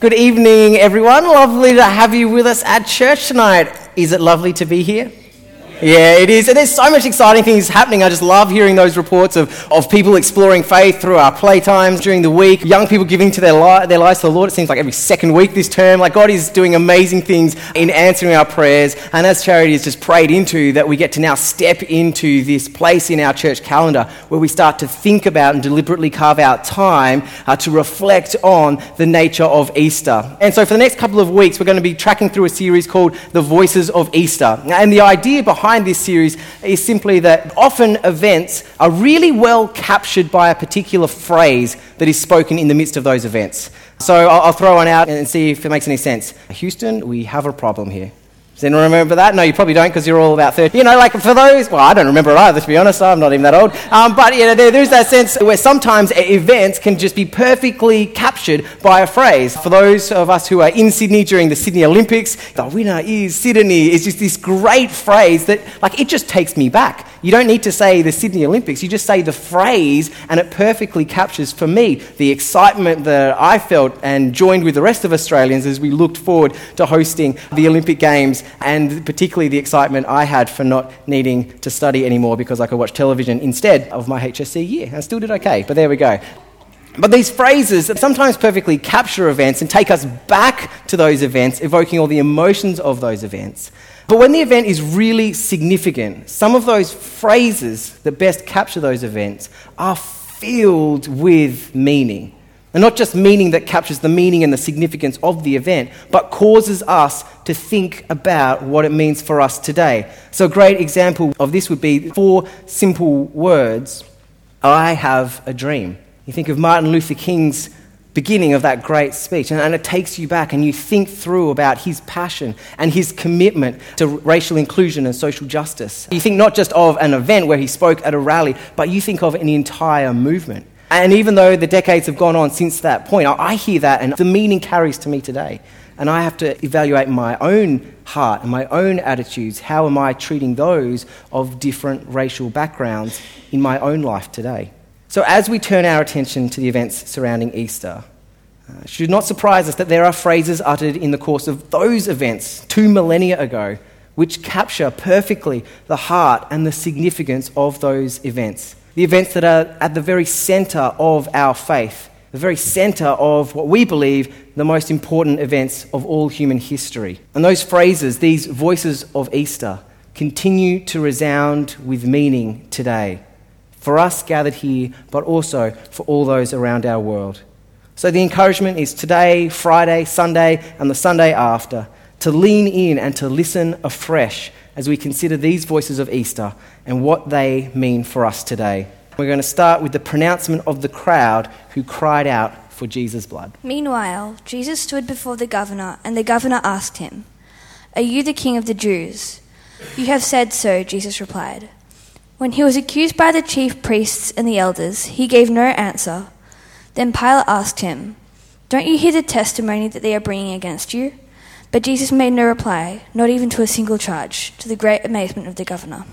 Good evening, everyone. Lovely to have you with us at church tonight. Is it lovely to be here? Yeah, it is. And there's so much exciting things happening. I just love hearing those reports of, of people exploring faith through our playtimes during the week, young people giving to their, li- their lives to the Lord. It seems like every second week this term. Like God is doing amazing things in answering our prayers. And as Charity has just prayed into, that we get to now step into this place in our church calendar where we start to think about and deliberately carve out time uh, to reflect on the nature of Easter. And so for the next couple of weeks, we're going to be tracking through a series called The Voices of Easter. And the idea behind behind this series is simply that often events are really well captured by a particular phrase that is spoken in the midst of those events. So I'll, I'll throw one out and see if it makes any sense. Houston, we have a problem here. Does anyone remember that? No, you probably don't because you're all about 30. You know, like for those, well, I don't remember it either, to be honest. I'm not even that old. Um, but, you know, there, there's that sense where sometimes events can just be perfectly captured by a phrase. For those of us who are in Sydney during the Sydney Olympics, the winner is Sydney is just this great phrase that, like, it just takes me back. You don't need to say the Sydney Olympics, you just say the phrase, and it perfectly captures for me the excitement that I felt and joined with the rest of Australians as we looked forward to hosting the Olympic Games, and particularly the excitement I had for not needing to study anymore because I could watch television instead of my HSC year. I still did okay, but there we go. But these phrases that sometimes perfectly capture events and take us back to those events, evoking all the emotions of those events. But when the event is really significant, some of those phrases that best capture those events are filled with meaning. And not just meaning that captures the meaning and the significance of the event, but causes us to think about what it means for us today. So, a great example of this would be four simple words I have a dream. You think of Martin Luther King's beginning of that great speech. And, it takes you back and you think through about his passion and his commitment to racial inclusion and social justice. You think not just of an event where he spoke at a rally, but you think of an entire movement. And even though the decades have gone on since that point, I hear that and the meaning carries to me today. And I have to evaluate my own heart and my own attitudes. How am I treating those of different racial backgrounds in my own life today? So, as we turn our attention to the events surrounding Easter, uh, should not surprise us that there are phrases uttered in the course of those events two millennia ago which capture perfectly the heart and the significance of those events. The events that are at the very center of our faith, the very center of what we believe the most important events of all human history. And those phrases, these voices of Easter, continue to resound with meaning today for us gathered here, but also for all those around our world. So the encouragement is today, Friday, Sunday, and the Sunday after to lean in and to listen afresh as we consider these voices of Easter and what they mean for us today. We're going to start with the pronouncement of the crowd who cried out for Jesus' blood. Meanwhile, Jesus stood before the governor, and the governor asked him, Are you the king of the Jews? You have said so, Jesus replied. When he was accused by the chief priests and the elders, he gave no answer. Then Pilate asked him, Don't you hear the testimony that they are bringing against you? But Jesus made no reply, not even to a single charge, to the great amazement of the governor.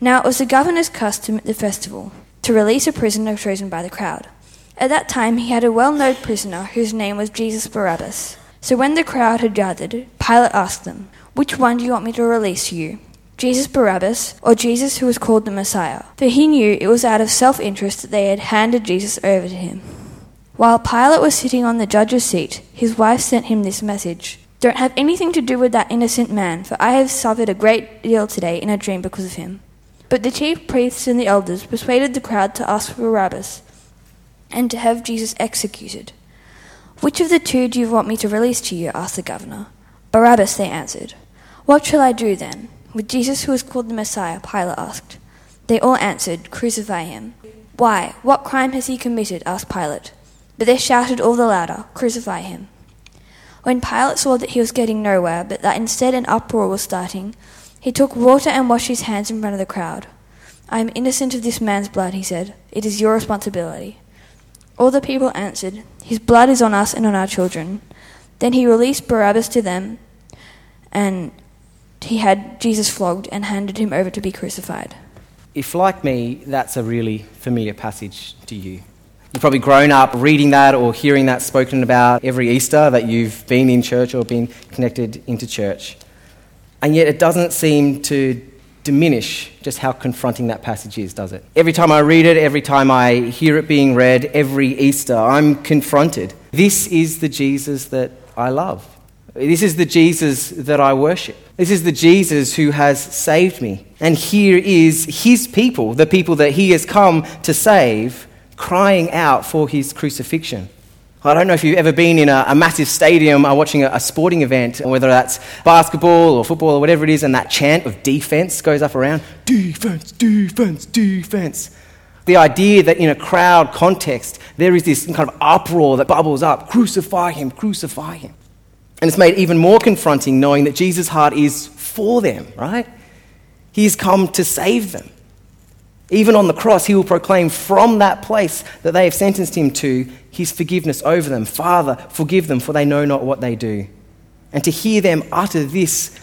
Now it was the governor's custom at the festival to release a prisoner chosen by the crowd. At that time he had a well known prisoner whose name was Jesus Barabbas. So when the crowd had gathered, Pilate asked them, Which one do you want me to release you? Jesus Barabbas, or Jesus who was called the Messiah, for he knew it was out of self interest that they had handed Jesus over to him. While Pilate was sitting on the judge's seat, his wife sent him this message Don't have anything to do with that innocent man, for I have suffered a great deal today in a dream because of him. But the chief priests and the elders persuaded the crowd to ask for Barabbas and to have Jesus executed. Which of the two do you want me to release to you? asked the governor. Barabbas, they answered. What shall I do then? With Jesus, who is called the Messiah, Pilate asked. They all answered, Crucify him. Why? What crime has he committed? asked Pilate. But they shouted all the louder, Crucify him. When Pilate saw that he was getting nowhere, but that instead an uproar was starting, he took water and washed his hands in front of the crowd. I am innocent of this man's blood, he said. It is your responsibility. All the people answered, His blood is on us and on our children. Then he released Barabbas to them, and he had Jesus flogged and handed him over to be crucified. If, like me, that's a really familiar passage to you, You've probably grown up reading that or hearing that spoken about every Easter that you've been in church or been connected into church. And yet it doesn't seem to diminish just how confronting that passage is, does it? Every time I read it, every time I hear it being read, every Easter, I'm confronted. This is the Jesus that I love. This is the Jesus that I worship. This is the Jesus who has saved me. And here is his people, the people that he has come to save, crying out for his crucifixion. I don't know if you've ever been in a, a massive stadium uh, watching a, a, sporting event, whether that's basketball or football or whatever it is, and that chant of defense goes up around defense, defense, defense. The idea that in a crowd context, there is this kind of uproar that bubbles up crucify him, crucify him. And it's made even more confronting knowing that Jesus' heart is for them, right? He's come to save them. Even on the cross, he will proclaim from that place that they have sentenced him to his forgiveness over them. Father, forgive them, for they know not what they do. And to hear them utter this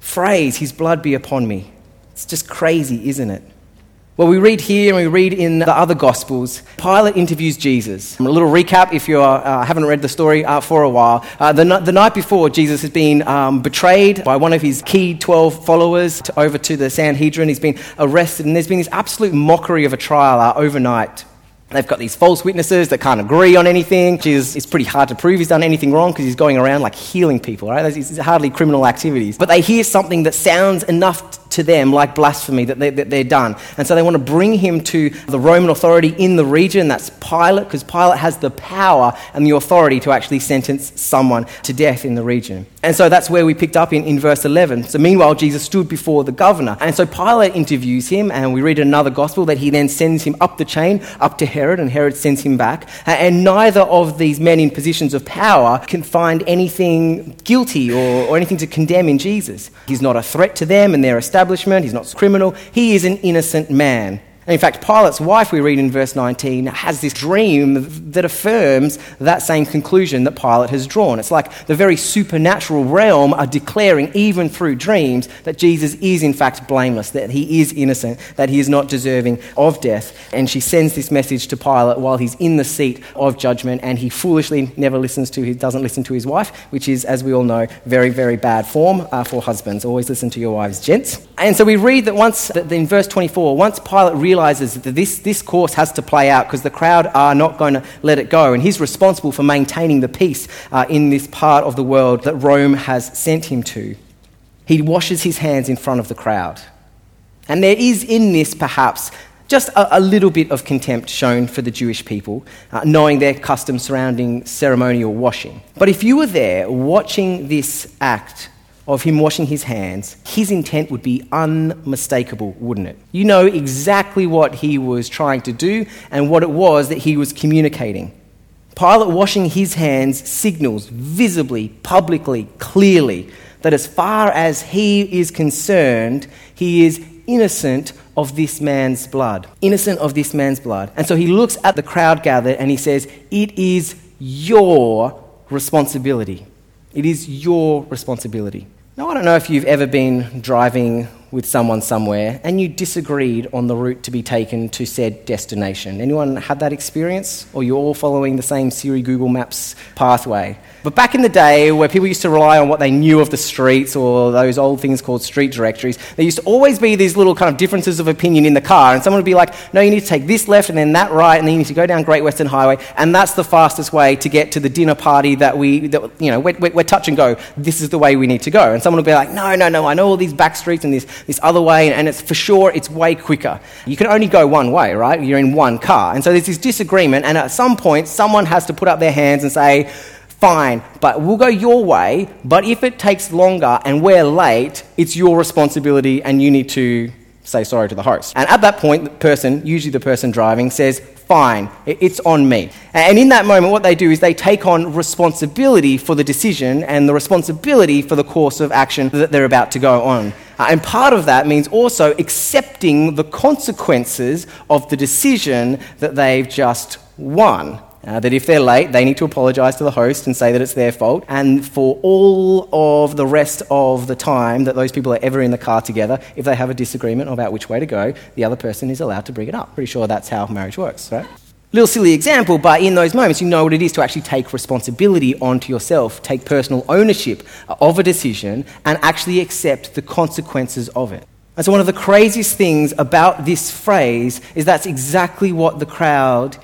phrase, His blood be upon me, it's just crazy, isn't it? Well, we read here and we read in the other Gospels. Pilate interviews Jesus. A little recap if you uh, haven't read the story uh, for a while. Uh, the, the, night before, Jesus has been um, betrayed by one of his key 12 followers to, over to the Sanhedrin. He's been arrested, and there's been this absolute mockery of a trial uh, overnight. They've got these false witnesses that can't agree on anything. It's, it's pretty hard to prove he's done anything wrong because he's going around like healing people, right? It's hardly criminal activities. But they hear something that sounds enough to them like blasphemy that, they, that they're done. And so they want to bring him to the Roman authority in the region. That's Pilate, because Pilate has the power and the authority to actually sentence someone to death in the region. And so that's where we picked up in, in verse 11. So meanwhile, Jesus stood before the governor. And so Pilate interviews him, and we read in another gospel that he then sends him up the chain, up to Herod, and Herod sends him back. And neither of these men in positions of power can find anything guilty or, or anything to condemn in Jesus. He's not a threat to them and they're their establishment, he's not a criminal, he is an innocent man. And in fact, Pilate's wife, we read in verse 19, has this dream that affirms that same conclusion that Pilate has drawn. It's like the very supernatural realm are declaring, even through dreams, that Jesus is in fact blameless, that he is innocent, that he is not deserving of death. And she sends this message to Pilate while he's in the seat of judgment, and he foolishly never listens to, he doesn't listen to his wife, which is, as we all know, very, very bad form uh, for husbands. Always listen to your wives, gents. And so we read that once, that in verse 24, once Pilate realizes that this, this course has to play out because the crowd are not going to let it go. And he's responsible for maintaining the peace uh, in this part of the world that Rome has sent him to. He washes his hands in front of the crowd. And there is in this perhaps just a, a, little bit of contempt shown for the Jewish people, uh, knowing their customs surrounding ceremonial washing. But if you were there watching this act of him washing his hands, his intent would be unmistakable, wouldn't it? You know exactly what he was trying to do and what it was that he was communicating. Pilate washing his hands signals visibly, publicly, clearly that as far as he is concerned, he is innocent of this man's blood. Innocent of this man's blood. And so he looks at the crowd gathered and he says, It is your responsibility. It is your responsibility. Now, I don't know if you've ever been driving with someone somewhere and you disagreed on the route to be taken to said destination. Anyone had that experience? Or you're all following the same Siri Google Maps pathway? But back in the day, where people used to rely on what they knew of the streets or those old things called street directories, there used to always be these little kind of differences of opinion in the car. And someone would be like, no, you need to take this left and then that right, and then you need to go down Great Western Highway, and that's the fastest way to get to the dinner party that we, that, you know, we're, we're touch and go. This is the way we need to go. And someone would be like, no, no, no, I know all these back streets and this, this other way, and it's for sure it's way quicker. You can only go one way, right? You're in one car. And so there's this disagreement, and at some point, someone has to put up their hands and say, fine, but we'll go your way. But if it takes longer and we're late, it's your responsibility and you need to say sorry to the host. And at that point, the person, usually the person driving, says, Fine, it's on me. And in that moment, what they do is they take on responsibility for the decision and the responsibility for the course of action that they're about to go on. Uh, and part of that means also accepting the consequences of the decision that they've just won. Uh, that if they're late, they need to apologize to the host and say that it's their fault. And for all of the rest of the time that those people are ever in the car together, if they have a disagreement about which way to go, the other person is allowed to bring it up. Pretty sure that's how marriage works, right? Little silly example, but in those moments, you know what it is to actually take responsibility onto yourself, take personal ownership of a decision, and actually accept the consequences of it. And so, one of the craziest things about this phrase is that's exactly what the crowd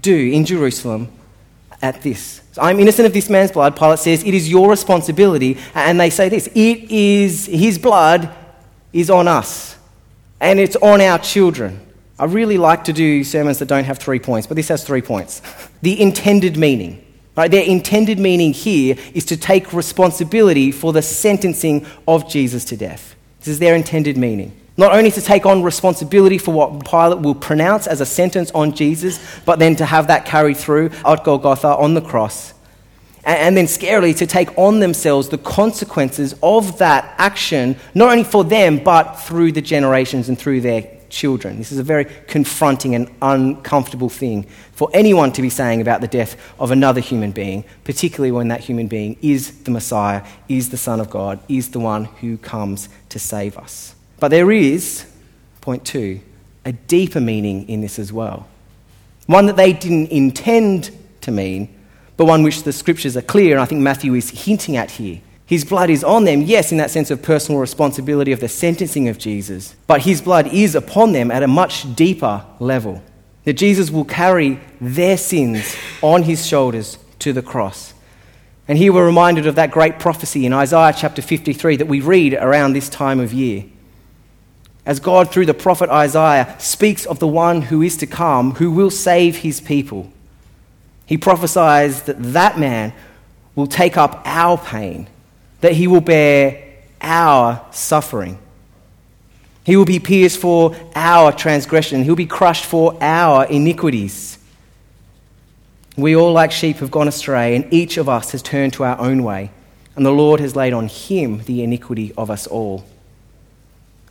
do in Jerusalem at this. So I'm innocent of this man's blood. Pilate says, It is your responsibility. And they say this it is his blood is on us, and it's on our children. I really like to do sermons that don't have three points, but this has three points. the intended meaning. Right, their intended meaning here is to take responsibility for the sentencing of Jesus to death. This is their intended meaning. Not only to take on responsibility for what Pilate will pronounce as a sentence on Jesus, but then to have that carried through at Golgotha on the cross. And then, scarily, to take on themselves the consequences of that action, not only for them, but through the generations and through their children. This is a very confronting and uncomfortable thing for anyone to be saying about the death of another human being, particularly when that human being is the Messiah, is the Son of God, is the one who comes to save us. But there is, point two, a deeper meaning in this as well. One that they didn't intend to mean, but one which the scriptures are clear, and I think Matthew is hinting at here. His blood is on them, yes, in that sense of personal responsibility of the sentencing of Jesus, but his blood is upon them at a much deeper level. That Jesus will carry their sins on his shoulders to the cross. And here we're reminded of that great prophecy in Isaiah chapter 53 that we read around this time of year. As God, through the prophet Isaiah, speaks of the one who is to come, who will save his people, he prophesies that that man will take up our pain that he will bear our suffering. He will be pierced for our transgression. He'll be crushed for our iniquities. We all, like sheep, have gone astray, and each of us has turned to our own way, and the Lord has laid on him the iniquity of us all.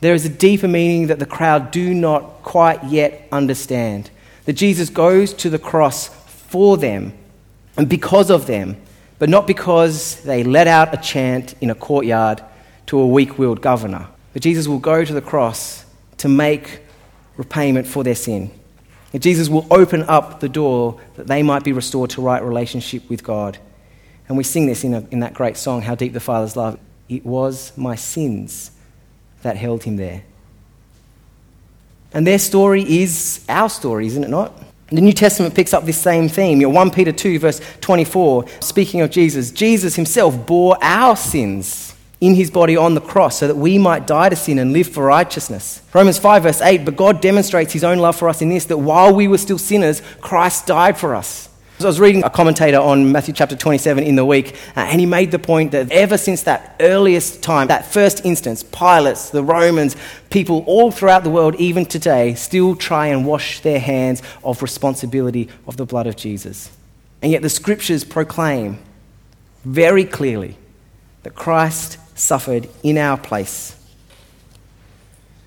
There is a deeper meaning that the crowd do not quite yet understand that Jesus goes to the cross for them and because of them, but not because they let out a chant in a courtyard to a weak willed governor. But Jesus will go to the cross to make repayment for their sin. And Jesus will open up the door that they might be restored to right relationship with God. And we sing this in, a, in that great song, How Deep the Father's Love. It was my sins that held him there. And their story is our story, isn't it not? The New Testament picks up this same theme. You 1 Peter 2, verse 24, speaking of Jesus, Jesus himself bore our sins in his body on the cross so that we might die to sin and live for righteousness. Romans 5, verse 8, but God demonstrates his own love for us in this, that while we were still sinners, Christ died for us. So I was reading a commentator on Matthew chapter 27 in the week, uh, and he made the point that ever since that earliest time, that first instance, Pilates, the Romans, people all throughout the world, even today, still try and wash their hands of responsibility of the blood of Jesus. And yet the scriptures proclaim very clearly that Christ suffered in our place.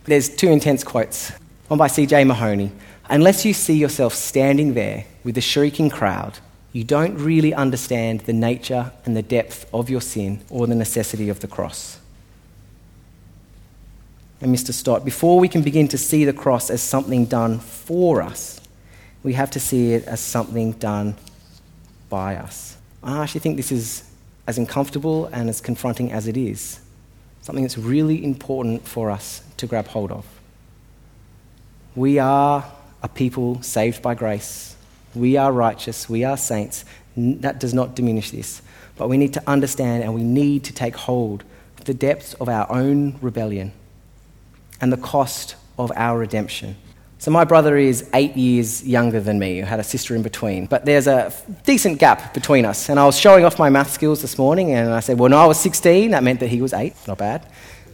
There's two intense quotes. One by C.J. Mahaney. Unless you see yourself standing there with the shrieking crowd, you don't really understand the nature and the depth of your sin or the necessity of the cross. And Mr. Stott, before we can begin to see the cross as something done for us, we have to see it as something done by us. I actually think this is as uncomfortable and as confronting as it is, something that's really important for us to grab hold of. We are a people saved by grace we are righteous, we are saints. That does not diminish this. But we need to understand and we need to take hold of the depths of our own rebellion and the cost of our redemption. So, my brother is eight years younger than me. I had a sister in between. But there's a decent gap between us. And I was showing off my math skills this morning, and I said, well, when I was 16, that meant that he was eight. Not bad.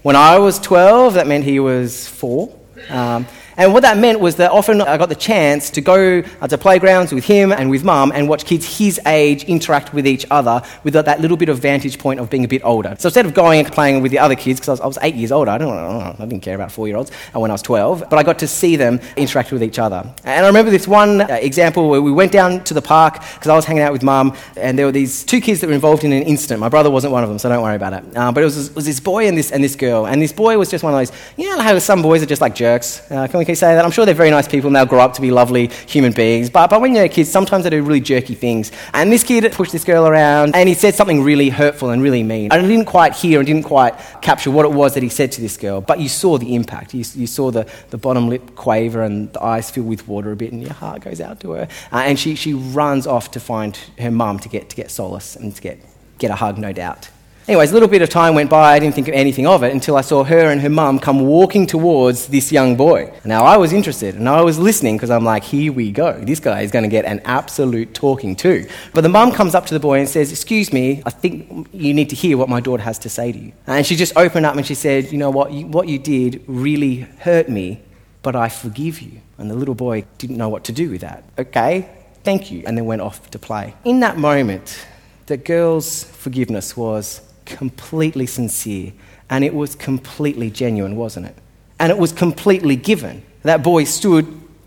When I was 12, that meant he was four. Um, and what that meant was that often I got the chance to go to playgrounds with him and with mum and watch kids his age interact with each other with that little bit of vantage point of being a bit older. So instead of going and playing with the other kids, because I, I, was eight years older, I, don't, I didn't care about four year olds uh, when I was 12, but I got to see them interact with each other. And I remember this one uh, example where we went down to the park because I was hanging out with mum, and there were these two kids that were involved in an incident. My brother wasn't one of them, so don't worry about it. Uh, but it was, was this boy and this, and this girl. And this boy was just one of those, you know how some boys are just like jerks? Uh, can we Say that. I'm sure they're very nice people and they'll grow up to be lovely human beings. But, but when you're kids, sometimes they do really jerky things. And this kid pushed this girl around and he said something really hurtful and really mean. And I didn't quite hear and didn't quite capture what it was that he said to this girl. But you saw the impact. You, you saw the, the bottom lip quaver and the eyes fill with water a bit and your heart goes out to her. Uh, and she, she runs off to find her mum to get, to get solace and to get, get a hug, no doubt. Anyways, a little bit of time went by. I didn't think of anything of it until I saw her and her mum come walking towards this young boy. Now, I was interested and I was listening because I'm like, here we go. This guy is going to get an absolute talking to. But the mum comes up to the boy and says, Excuse me, I think you need to hear what my daughter has to say to you. And she just opened up and she said, You know what? What you did really hurt me, but I forgive you. And the little boy didn't know what to do with that. Okay, thank you. And then went off to play. In that moment, the girl's forgiveness was completely sincere and it was completely genuine, wasn't it? And it was completely given. That boy stood,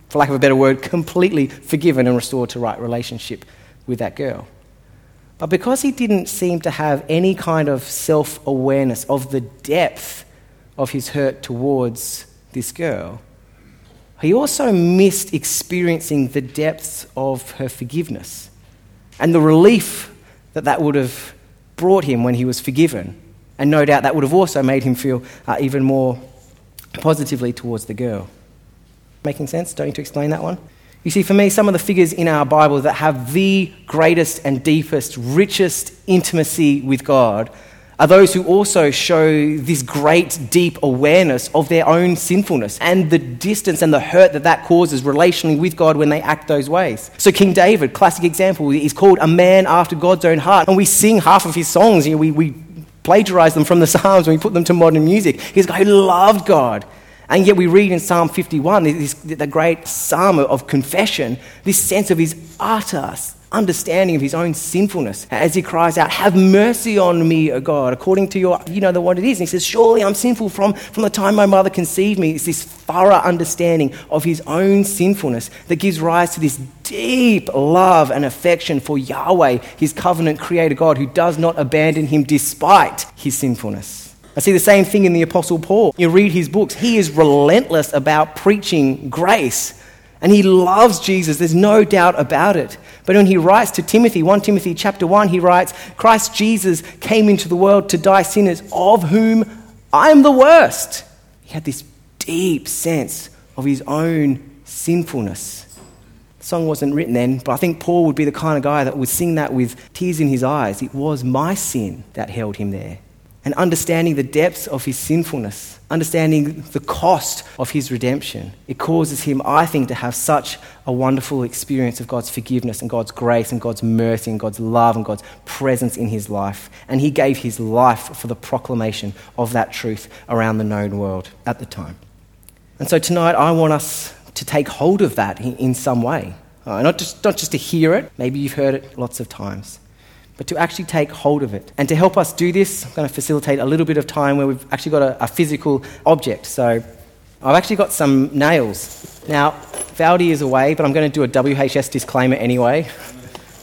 for lack of a better word, completely forgiven and restored to right relationship with that girl. But because he didn't seem to have any kind of self awareness of the depth of his hurt towards this girl, he also missed experiencing the depths of her forgiveness and the relief that that would have brought him when he was forgiven. And no doubt that would have also made him feel uh, even more positively towards the girl. Making sense? Don't need to explain that one? You see, for me, some of the figures in our Bible that have the greatest and deepest, richest intimacy with God are those who also show this great, deep awareness of their own sinfulness and the distance and the hurt that that causes relationally with God when they act those ways. So, King David, classic example, is called a man after God's own heart. And we sing half of his songs, you know, we, we plagiarize them from the Psalms and we put them to modern music. He's a guy who loved God. And yet we read in Psalm 51, this, the great psalm of confession, this sense of his utter understanding of his own sinfulness as he cries out, Have mercy on me, O God, according to your, you know, the, what it is. And he says, Surely I'm sinful from, from the time my mother conceived me. It's this thorough understanding of his own sinfulness that gives rise to this deep love and affection for Yahweh, his covenant creator God, who does not abandon him despite his sinfulness. I see the same thing in the Apostle Paul. You read his books, he is relentless about preaching grace. And he loves Jesus, there's no doubt about it. But when he writes to Timothy, 1 Timothy chapter 1, he writes, Christ Jesus came into the world to die sinners, of whom I am the worst. He had this deep sense of his own sinfulness. The song wasn't written then, but I think Paul would be the kind of guy that would sing that with tears in his eyes. It was my sin that held him there and understanding the depths of his sinfulness, understanding the cost of his redemption, it causes him, I think, to have such a wonderful experience of God's forgiveness and God's grace and God's mercy and God's love and God's presence in his life. And he gave his life for the proclamation of that truth around the known world at the time. And so tonight, I want us to take hold of that in some way. Uh, not, just, not just to hear it, maybe you've heard it lots of times but to actually take hold of it. And to help us do this, I'm going to facilitate a little bit of time where we've actually got a, a physical object. So I've actually got some nails. Now, Valdi is away, but I'm going to do a WHS disclaimer anyway.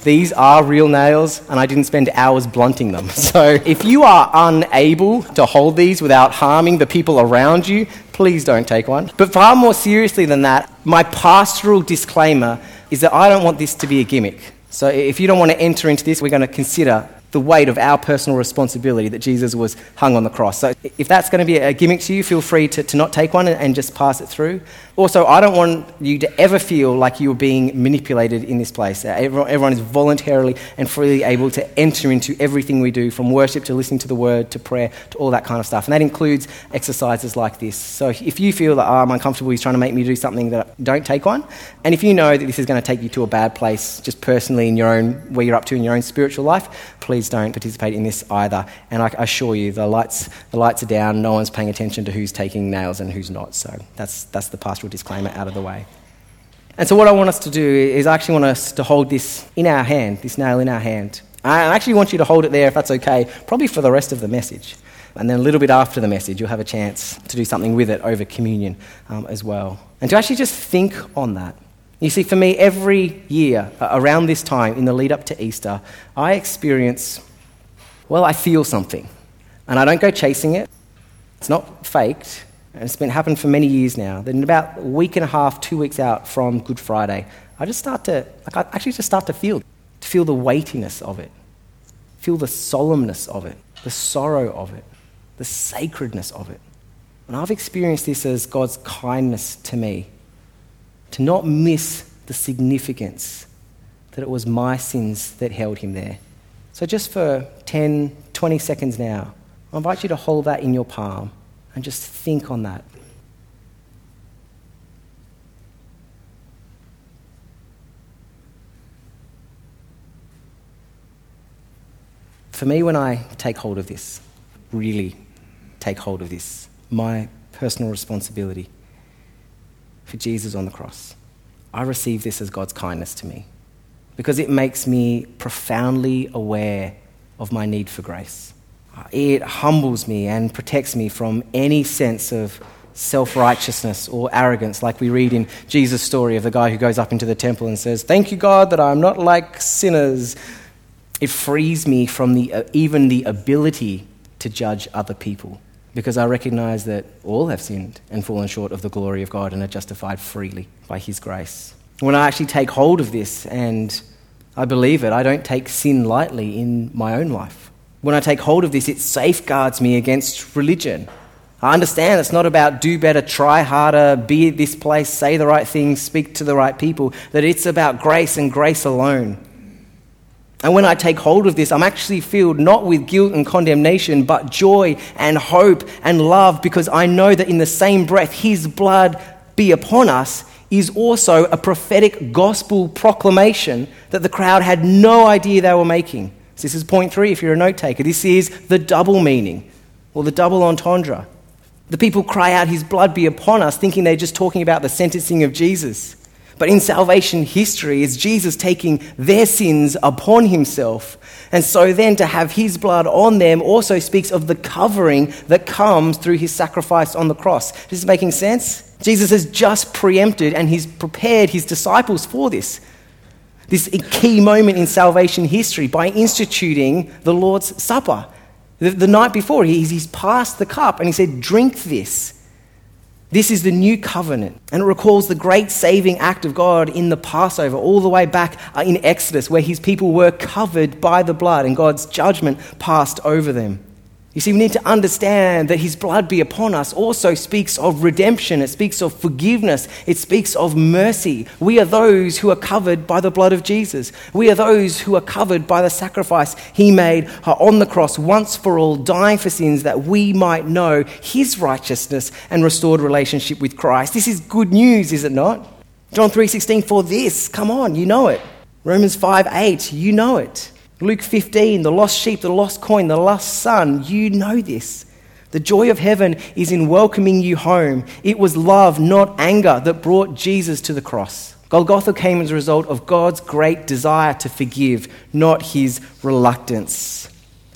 These are real nails, and I didn't spend hours blunting them. So if you are unable to hold these without harming the people around you, please don't take one. But far more seriously than that, my pastoral disclaimer is that I don't want this to be a gimmick. So if you don't want to enter into this, we're going to consider the weight of our personal responsibility that Jesus was hung on the cross. So if that's going to be a gimmick to you, feel free to, to not take one and, and just pass it through. Also, I don't want you to ever feel like you're being manipulated in this place. Uh, everyone, is voluntarily and freely able to enter into everything we do, from worship to listening to the word to prayer to all that kind of stuff. And that includes exercises like this. So if you feel that oh, I'm uncomfortable, he's trying to make me do something that I don't take one. And if you know that this is going to take you to a bad place, just personally in your own, where you're up to in your own spiritual life, please don't participate in this either. And I assure you, the lights, the lights are down. No one's paying attention to who's taking nails and who's not. So that's, that's the pastoral disclaimer out of the way. And so, what I want us to do is, I actually want us to hold this in our hand, this nail in our hand. I actually want you to hold it there, if that's okay, probably for the rest of the message. And then a little bit after the message, you'll have a chance to do something with it over communion um, as well. And to actually just think on that. You see, for me, every year around this time, in the lead up to Easter, I experience, well, I feel something. And I don't go chasing it, it's not faked, and it's been happening for many years now, that in about a week and a half, two weeks out from Good Friday, I just start to, like, I actually just start to feel, to feel the weightiness of it, feel the solemnness of it, the sorrow of it, the sacredness of it. And I've experienced this as God's kindness to me, to not miss the significance that it was my sins that held him there. So, just for 10, 20 seconds now, I invite you to hold that in your palm and just think on that. For me, when I take hold of this, really take hold of this, my personal responsibility for Jesus on the cross, I receive this as God's kindness to me because it makes me profoundly aware of my need for grace. It humbles me and protects me from any sense of self righteousness or arrogance, like we read in Jesus' story of the guy who goes up into the temple and says, Thank you, God, that I'm not like sinners. It frees me from the, uh, even the ability to judge other people because I recognize that all have sinned and fallen short of the glory of God and are justified freely by His grace. When I actually take hold of this and I believe it, I don't take sin lightly in my own life. When I take hold of this, it safeguards me against religion. I understand it's not about do better, try harder, be at this place, say the right things, speak to the right people, that it's about grace and grace alone. And when I take hold of this, I'm actually filled not with guilt and condemnation, but joy and hope and love because I know that in the same breath, His blood be upon us is also a prophetic gospel proclamation that the crowd had no idea they were making. So this is point three if you're a note taker. This is the double meaning or the double entendre. The people cry out, His blood be upon us, thinking they're just talking about the sentencing of Jesus. But in salvation history, it's Jesus taking their sins upon himself. And so then to have his blood on them also speaks of the covering that comes through his sacrifice on the cross. Is This is making sense? Jesus has just preempted and he's prepared his disciples for this. This key moment in salvation history by instituting the Lord's Supper. The, the night before, he's, he's passed the cup and he said, Drink this. This is the new covenant, and it recalls the great saving act of God in the Passover, all the way back uh, in Exodus, where his people were covered by the blood and God's judgment passed over them. You see, we need to understand that his blood be upon us also speaks of redemption, it speaks of forgiveness, it speaks of mercy. We are those who are covered by the blood of Jesus. We are those who are covered by the sacrifice he made on the cross once for all, dying for sins that we might know his righteousness and restored relationship with Christ. This is good news, is it not? John 3:16 for this, come on, you know it. Romans 5:8, you know it. Luke 15, the lost sheep, the lost coin, the lost son, you know this. The joy of heaven is in welcoming you home. It was love, not anger, that brought Jesus to the cross. Golgotha came as a result of God's great desire to forgive, not his reluctance.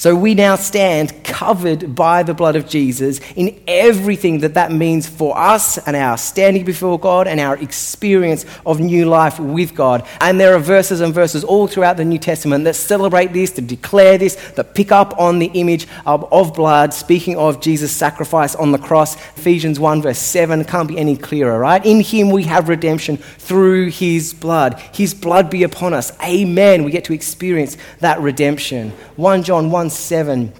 So we now stand covered by the blood of Jesus in everything that that means for us and our standing before God and our experience of new life with God. And there are verses and verses all throughout the New Testament that celebrate this, that declare this, that pick up on the image of, of blood, speaking of Jesus' sacrifice on the cross. Ephesians 1, verse 7 can't be any clearer, right? In him we have redemption through his blood. His blood be upon us. Amen. We get to experience that redemption. 1 John 1 7.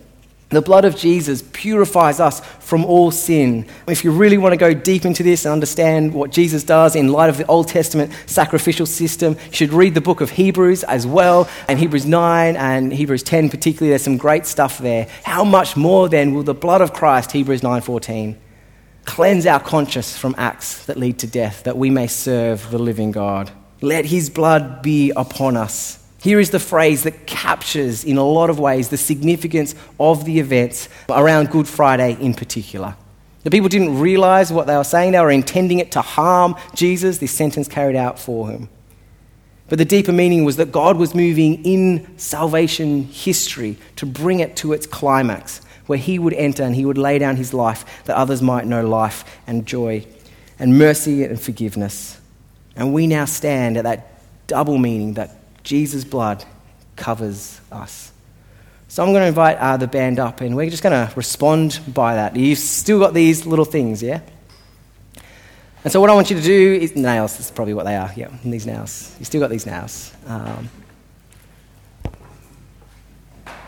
The blood of Jesus purifies us from all sin. If you really want to go deep into this and understand what Jesus does in light of the Old Testament sacrificial system, you should read the book of Hebrews as well, and Hebrews 9 and Hebrews 10 particularly. There's some great stuff there. How much more then will the blood of Christ, Hebrews 9:14, cleanse our conscience from acts that lead to death, that we may serve the living God? Let his blood be upon us here is the phrase that captures, in a lot of ways, the significance of the events around Good Friday in particular. The people didn't realize what they were saying, they were intending it to harm Jesus. This sentence carried out for him. But the deeper meaning was that God was moving in salvation history to bring it to its climax, where he would enter and he would lay down his life that others might know life and joy and mercy and forgiveness. And we now stand at that double meaning, that Jesus' blood covers us. So I'm going to invite uh, the band up and we're just going to respond by that. You've still got these little things, yeah? And so what I want you to do is nails. That's probably what they are. Yeah, these nails. You still got these nails. Um,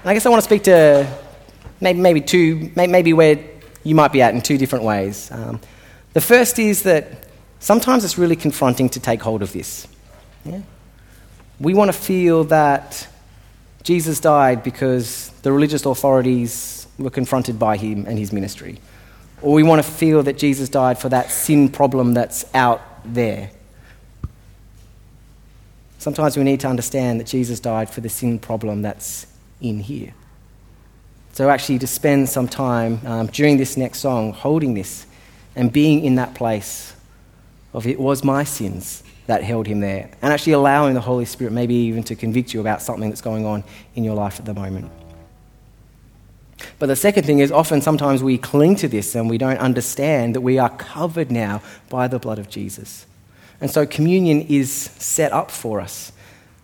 I guess I want to speak to maybe, maybe two, maybe where you might be at in two different ways. Um, the first is that sometimes it's really confronting to take hold of this. Yeah? We want to feel that Jesus died because the religious authorities were confronted by him and his ministry. Or we want to feel that Jesus died for that sin problem that's out there. Sometimes we need to understand that Jesus died for the sin problem that's in here. So, actually, to spend some time um, during this next song holding this and being in that place of it was my sins that held him there, and actually allowing the Holy Spirit maybe even to convict you about something that's going on in your life at the moment. But the second thing is often sometimes we cling to this and we don't understand that we are covered now by the blood of Jesus. And so communion is set up for us.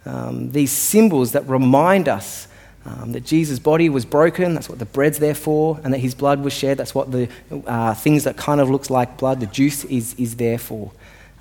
Um, these symbols that remind us um, that Jesus' body was broken, that's what the bread's there for, and that his blood was shed, that's what the uh, things that kind of looks like blood, the juice, is, is there for.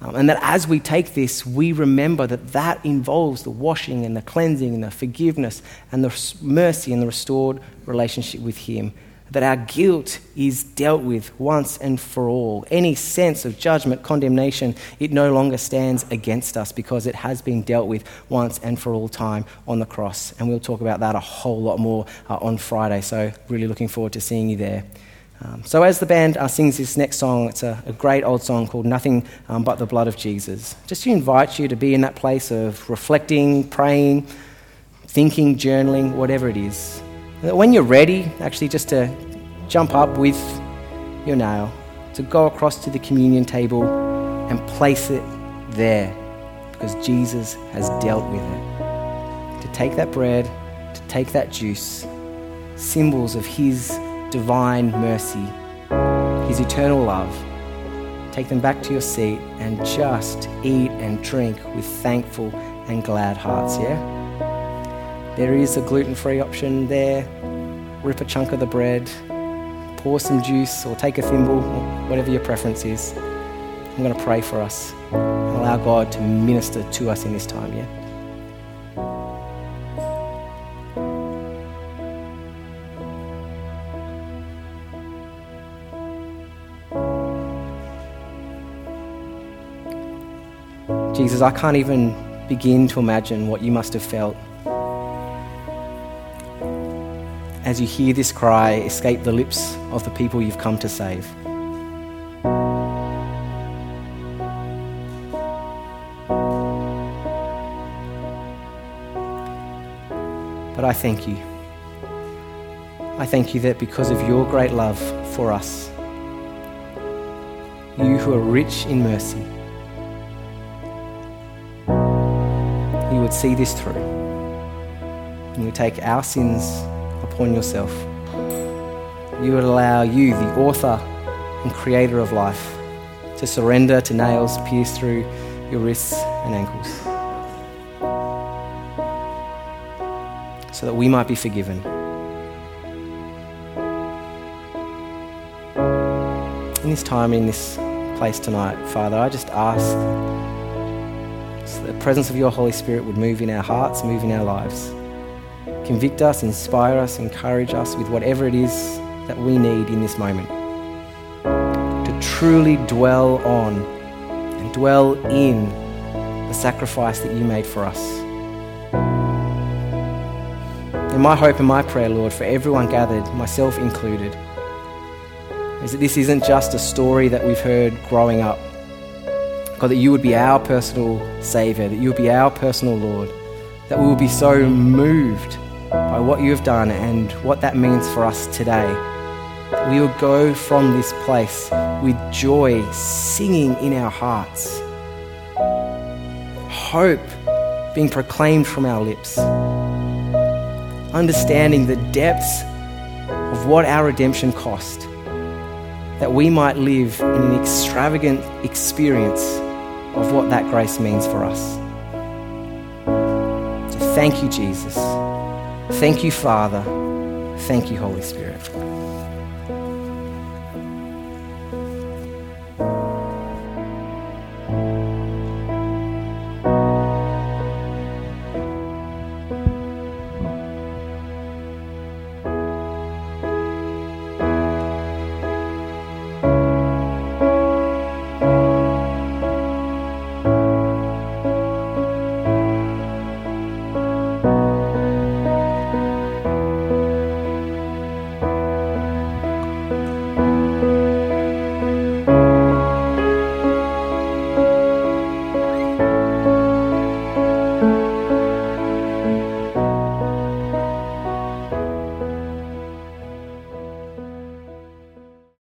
Um, and that as we take this, we remember that that involves the washing and the cleansing and the forgiveness and the mercy and the restored relationship with Him. That our guilt is dealt with once and for all. Any sense of judgment, condemnation, it no longer stands against us because it has been dealt with once and for all time on the cross. And we'll talk about that a whole lot more uh, on Friday. So, really looking forward to seeing you there. Um, so, as the band uh, sings this next song, it's a, a great old song called Nothing um, But the Blood of Jesus. Just to invite you to be in that place of reflecting, praying, thinking, journaling, whatever it is. When you're ready, actually, just to jump up with your nail, to go across to the communion table and place it there because Jesus has dealt with it. To take that bread, to take that juice, symbols of His divine mercy, His eternal love. Take them back to your seat and just eat and drink with thankful and glad hearts, yeah? There is a gluten free option there. Rip a chunk of the bread, pour some juice, or take a thimble, whatever your preference is. I'm going to pray for us allow God to minister to us in this time, yeah? Jesus, I can't even begin to imagine what you must have felt as you hear this cry escape the lips of the people you've come to save. But I thank you. I thank you that because of your great love for us, you who are rich in mercy, would see this through. And you take our sins upon yourself. You would allow you, the author and creator of life, to surrender to nails pierced through your wrists and ankles. So that we might be forgiven. In this time, in this place tonight, Father, I just ask the presence of your Holy Spirit would move in our hearts, move in our lives. Convict us, inspire us, encourage us with whatever it is that we need in this moment. To truly dwell on and dwell in the sacrifice that you made for us. And my hope and my prayer, Lord, for everyone gathered, myself included, is that this isn't just a story that we've heard growing up God, that you would be our personal Savior, that you would be our personal Lord, that we would be so moved by what you have done and what that means for us today. That we would go from this place with joy singing in our hearts, hope being proclaimed from our lips, understanding the depths of what our redemption cost, that we might live in an extravagant experience of what that grace means for us. So thank you, Jesus. Thank you, Father. Thank you, Holy Spirit.